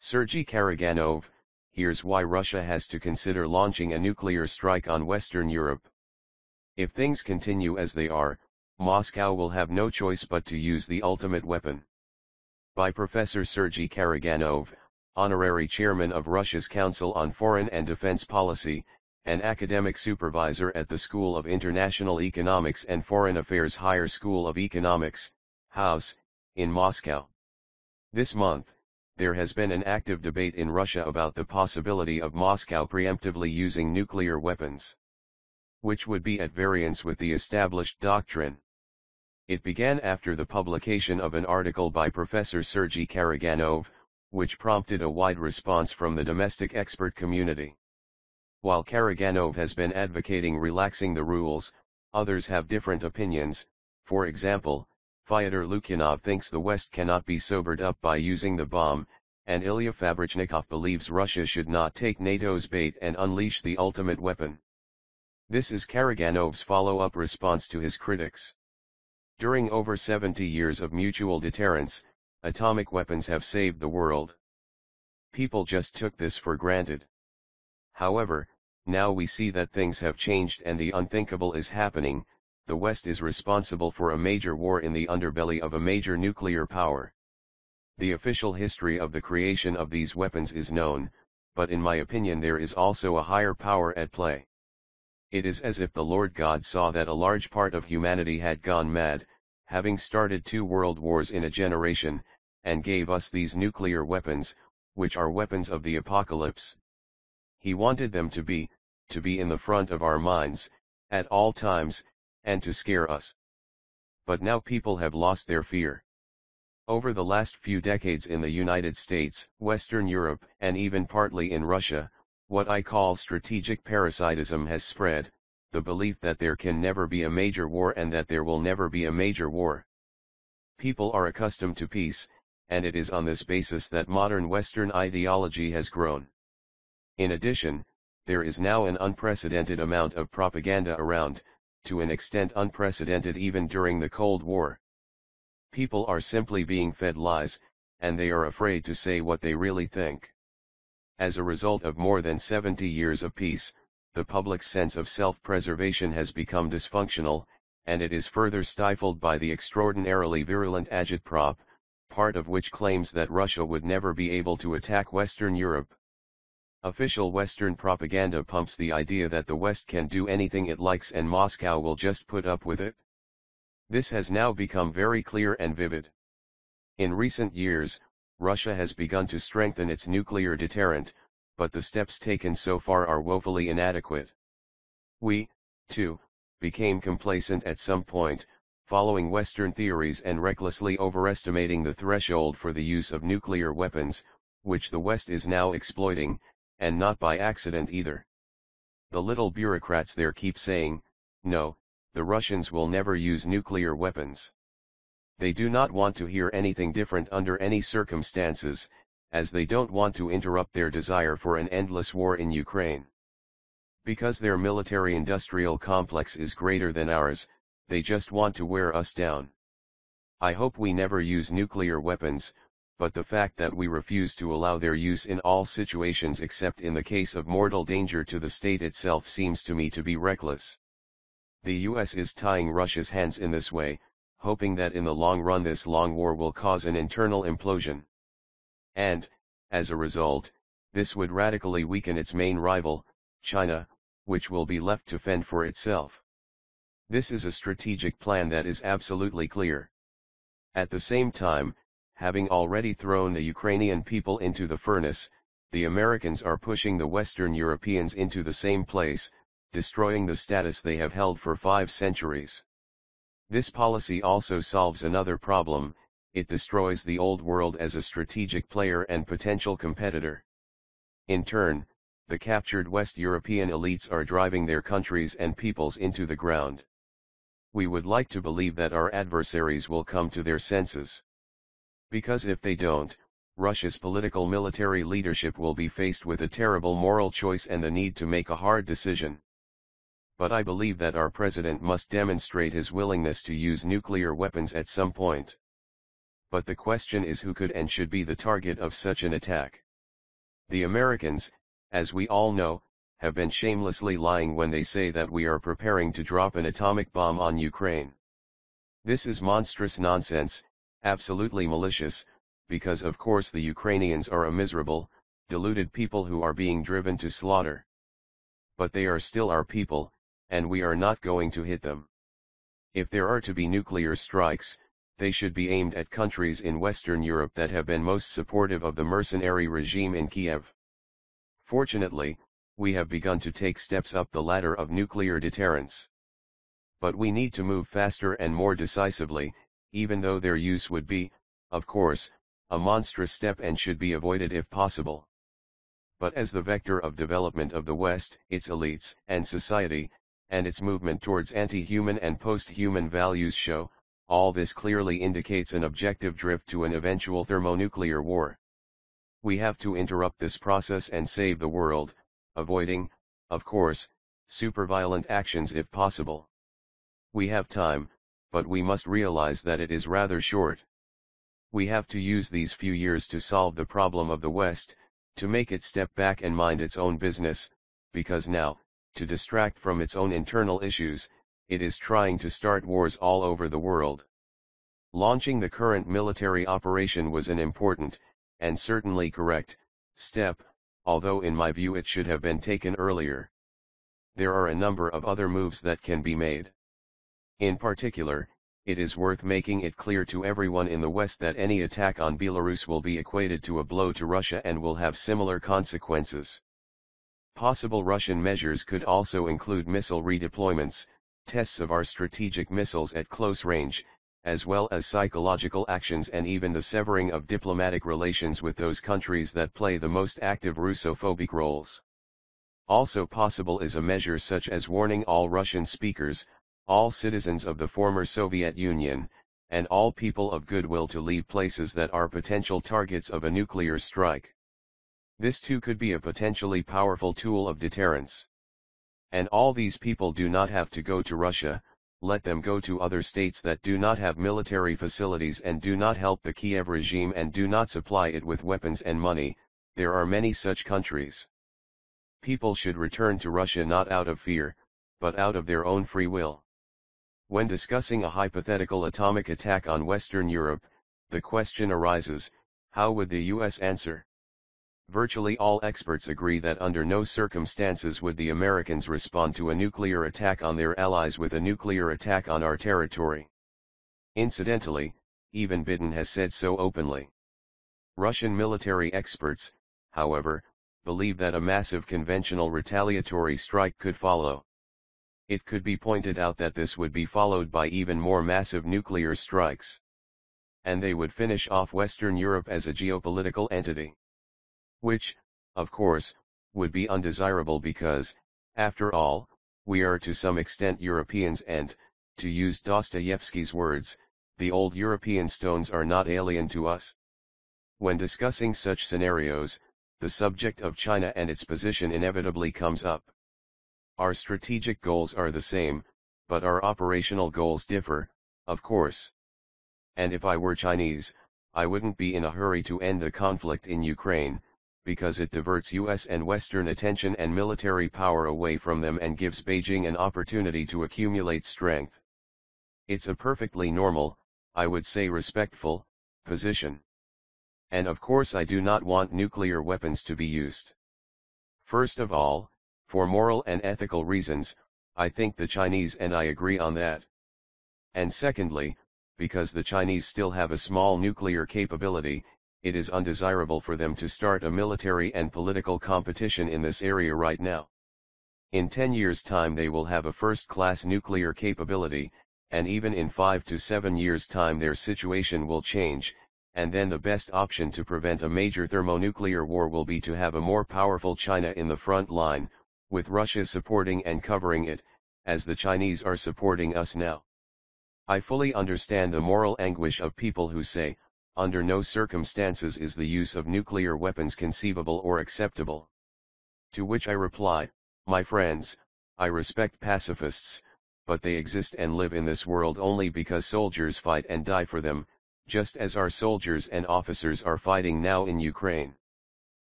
Sergei Karaganov, here's why Russia has to consider launching a nuclear strike on Western Europe. If things continue as they are, Moscow will have no choice but to use the ultimate weapon. By Professor Sergei Karaganov, honorary chairman of Russia's Council on Foreign and Defense Policy, and academic supervisor at the School of International Economics and Foreign Affairs Higher School of Economics, House, in Moscow. This month, there has been an active debate in Russia about the possibility of Moscow preemptively using nuclear weapons. Which would be at variance with the established doctrine. It began after the publication of an article by Professor Sergei Karaganov, which prompted a wide response from the domestic expert community. While Karaganov has been advocating relaxing the rules, others have different opinions, for example, Fyodor Lukyanov thinks the West cannot be sobered up by using the bomb, and Ilya Fabrichnikov believes Russia should not take NATO's bait and unleash the ultimate weapon. This is Karaganov's follow-up response to his critics. During over 70 years of mutual deterrence, atomic weapons have saved the world. People just took this for granted. However, now we see that things have changed and the unthinkable is happening, the West is responsible for a major war in the underbelly of a major nuclear power. The official history of the creation of these weapons is known, but in my opinion there is also a higher power at play. It is as if the Lord God saw that a large part of humanity had gone mad, having started two world wars in a generation, and gave us these nuclear weapons, which are weapons of the apocalypse. He wanted them to be, to be in the front of our minds, at all times, and to scare us. But now people have lost their fear. Over the last few decades in the United States, Western Europe, and even partly in Russia, what I call strategic parasitism has spread, the belief that there can never be a major war and that there will never be a major war. People are accustomed to peace, and it is on this basis that modern Western ideology has grown. In addition, there is now an unprecedented amount of propaganda around, to an extent unprecedented even during the Cold War. People are simply being fed lies, and they are afraid to say what they really think. As a result of more than 70 years of peace, the public's sense of self-preservation has become dysfunctional, and it is further stifled by the extraordinarily virulent agitprop, part of which claims that Russia would never be able to attack Western Europe. Official Western propaganda pumps the idea that the West can do anything it likes and Moscow will just put up with it. This has now become very clear and vivid. In recent years, Russia has begun to strengthen its nuclear deterrent, but the steps taken so far are woefully inadequate. We, too, became complacent at some point, following Western theories and recklessly overestimating the threshold for the use of nuclear weapons, which the West is now exploiting, and not by accident either. The little bureaucrats there keep saying, no, the Russians will never use nuclear weapons. They do not want to hear anything different under any circumstances, as they don't want to interrupt their desire for an endless war in Ukraine. Because their military-industrial complex is greater than ours, they just want to wear us down. I hope we never use nuclear weapons, but the fact that we refuse to allow their use in all situations except in the case of mortal danger to the state itself seems to me to be reckless. The US is tying Russia's hands in this way, hoping that in the long run this long war will cause an internal implosion. And, as a result, this would radically weaken its main rival, China, which will be left to fend for itself. This is a strategic plan that is absolutely clear. At the same time, having already thrown the Ukrainian people into the furnace, the Americans are pushing the Western Europeans into the same place, destroying the status they have held for five centuries. This policy also solves another problem, it destroys the old world as a strategic player and potential competitor. In turn, the captured West European elites are driving their countries and peoples into the ground. We would like to believe that our adversaries will come to their senses. Because if they don't, Russia's political military leadership will be faced with a terrible moral choice and the need to make a hard decision but I believe that our president must demonstrate his willingness to use nuclear weapons at some point. But the question is who could and should be the target of such an attack. The Americans, as we all know, have been shamelessly lying when they say that we are preparing to drop an atomic bomb on Ukraine. This is monstrous nonsense, absolutely malicious, because of course the Ukrainians are a miserable, deluded people who are being driven to slaughter. But they are still our people, and we are not going to hit them. If there are to be nuclear strikes, they should be aimed at countries in Western Europe that have been most supportive of the mercenary regime in Kiev. Fortunately, we have begun to take steps up the ladder of nuclear deterrence. But we need to move faster and more decisively, even though their use would be, of course, a monstrous step and should be avoided if possible. But as the vector of development of the West, its elites and society, and its movement towards anti-human and post-human values show, all this clearly indicates an objective drift to an eventual thermonuclear war. We have to interrupt this process and save the world, avoiding, of course, superviolent actions if possible. We have time, but we must realize that it is rather short. We have to use these few years to solve the problem of the West, to make it step back and mind its own business, because now, to distract from its own internal issues, it is trying to start wars all over the world. Launching the current military operation was an important, and certainly correct, step, although in my view it should have been taken earlier. There are a number of other moves that can be made. In particular, it is worth making it clear to everyone in the West that any attack on Belarus will be equated to a blow to Russia and will have similar consequences. Possible Russian measures could also include missile redeployments, tests of our strategic missiles at close range, as well as psychological actions and even the severing of diplomatic relations with those countries that play the most active Russophobic roles. Also possible is a measure such as warning all Russian speakers, all citizens of the former Soviet Union, and all people of goodwill to leave places that are potential targets of a nuclear strike. This too could be a potentially powerful tool of deterrence. And all these people do not have to go to Russia, let them go to other states that do not have military facilities and do not help the Kiev regime and do not supply it with weapons and money, there are many such countries. People should return to Russia not out of fear, but out of their own free will. When discussing a hypothetical atomic attack on Western Europe, the question arises, how would the US answer? Virtually all experts agree that under no circumstances would the Americans respond to a nuclear attack on their allies with a nuclear attack on our territory. Incidentally, even Biden has said so openly. Russian military experts, however, believe that a massive conventional retaliatory strike could follow. It could be pointed out that this would be followed by even more massive nuclear strikes. And they would finish off Western Europe as a geopolitical entity. Which, of course, would be undesirable because, after all, we are to some extent Europeans and, to use Dostoevsky's words, the old European stones are not alien to us. When discussing such scenarios, the subject of China and its position inevitably comes up. Our strategic goals are the same, but our operational goals differ, of course. And if I were Chinese, I wouldn't be in a hurry to end the conflict in Ukraine, because it diverts US and Western attention and military power away from them and gives Beijing an opportunity to accumulate strength. It's a perfectly normal, I would say respectful, position. And of course I do not want nuclear weapons to be used. First of all, for moral and ethical reasons, I think the Chinese and I agree on that. And secondly, because the Chinese still have a small nuclear capability, it is undesirable for them to start a military and political competition in this area right now. In 10 years' time they will have a first-class nuclear capability, and even in 5 to 7 years' time their situation will change, and then the best option to prevent a major thermonuclear war will be to have a more powerful China in the front line, with Russia supporting and covering it, as the Chinese are supporting us now. I fully understand the moral anguish of people who say, under no circumstances is the use of nuclear weapons conceivable or acceptable. To which I reply, my friends, I respect pacifists, but they exist and live in this world only because soldiers fight and die for them, just as our soldiers and officers are fighting now in Ukraine.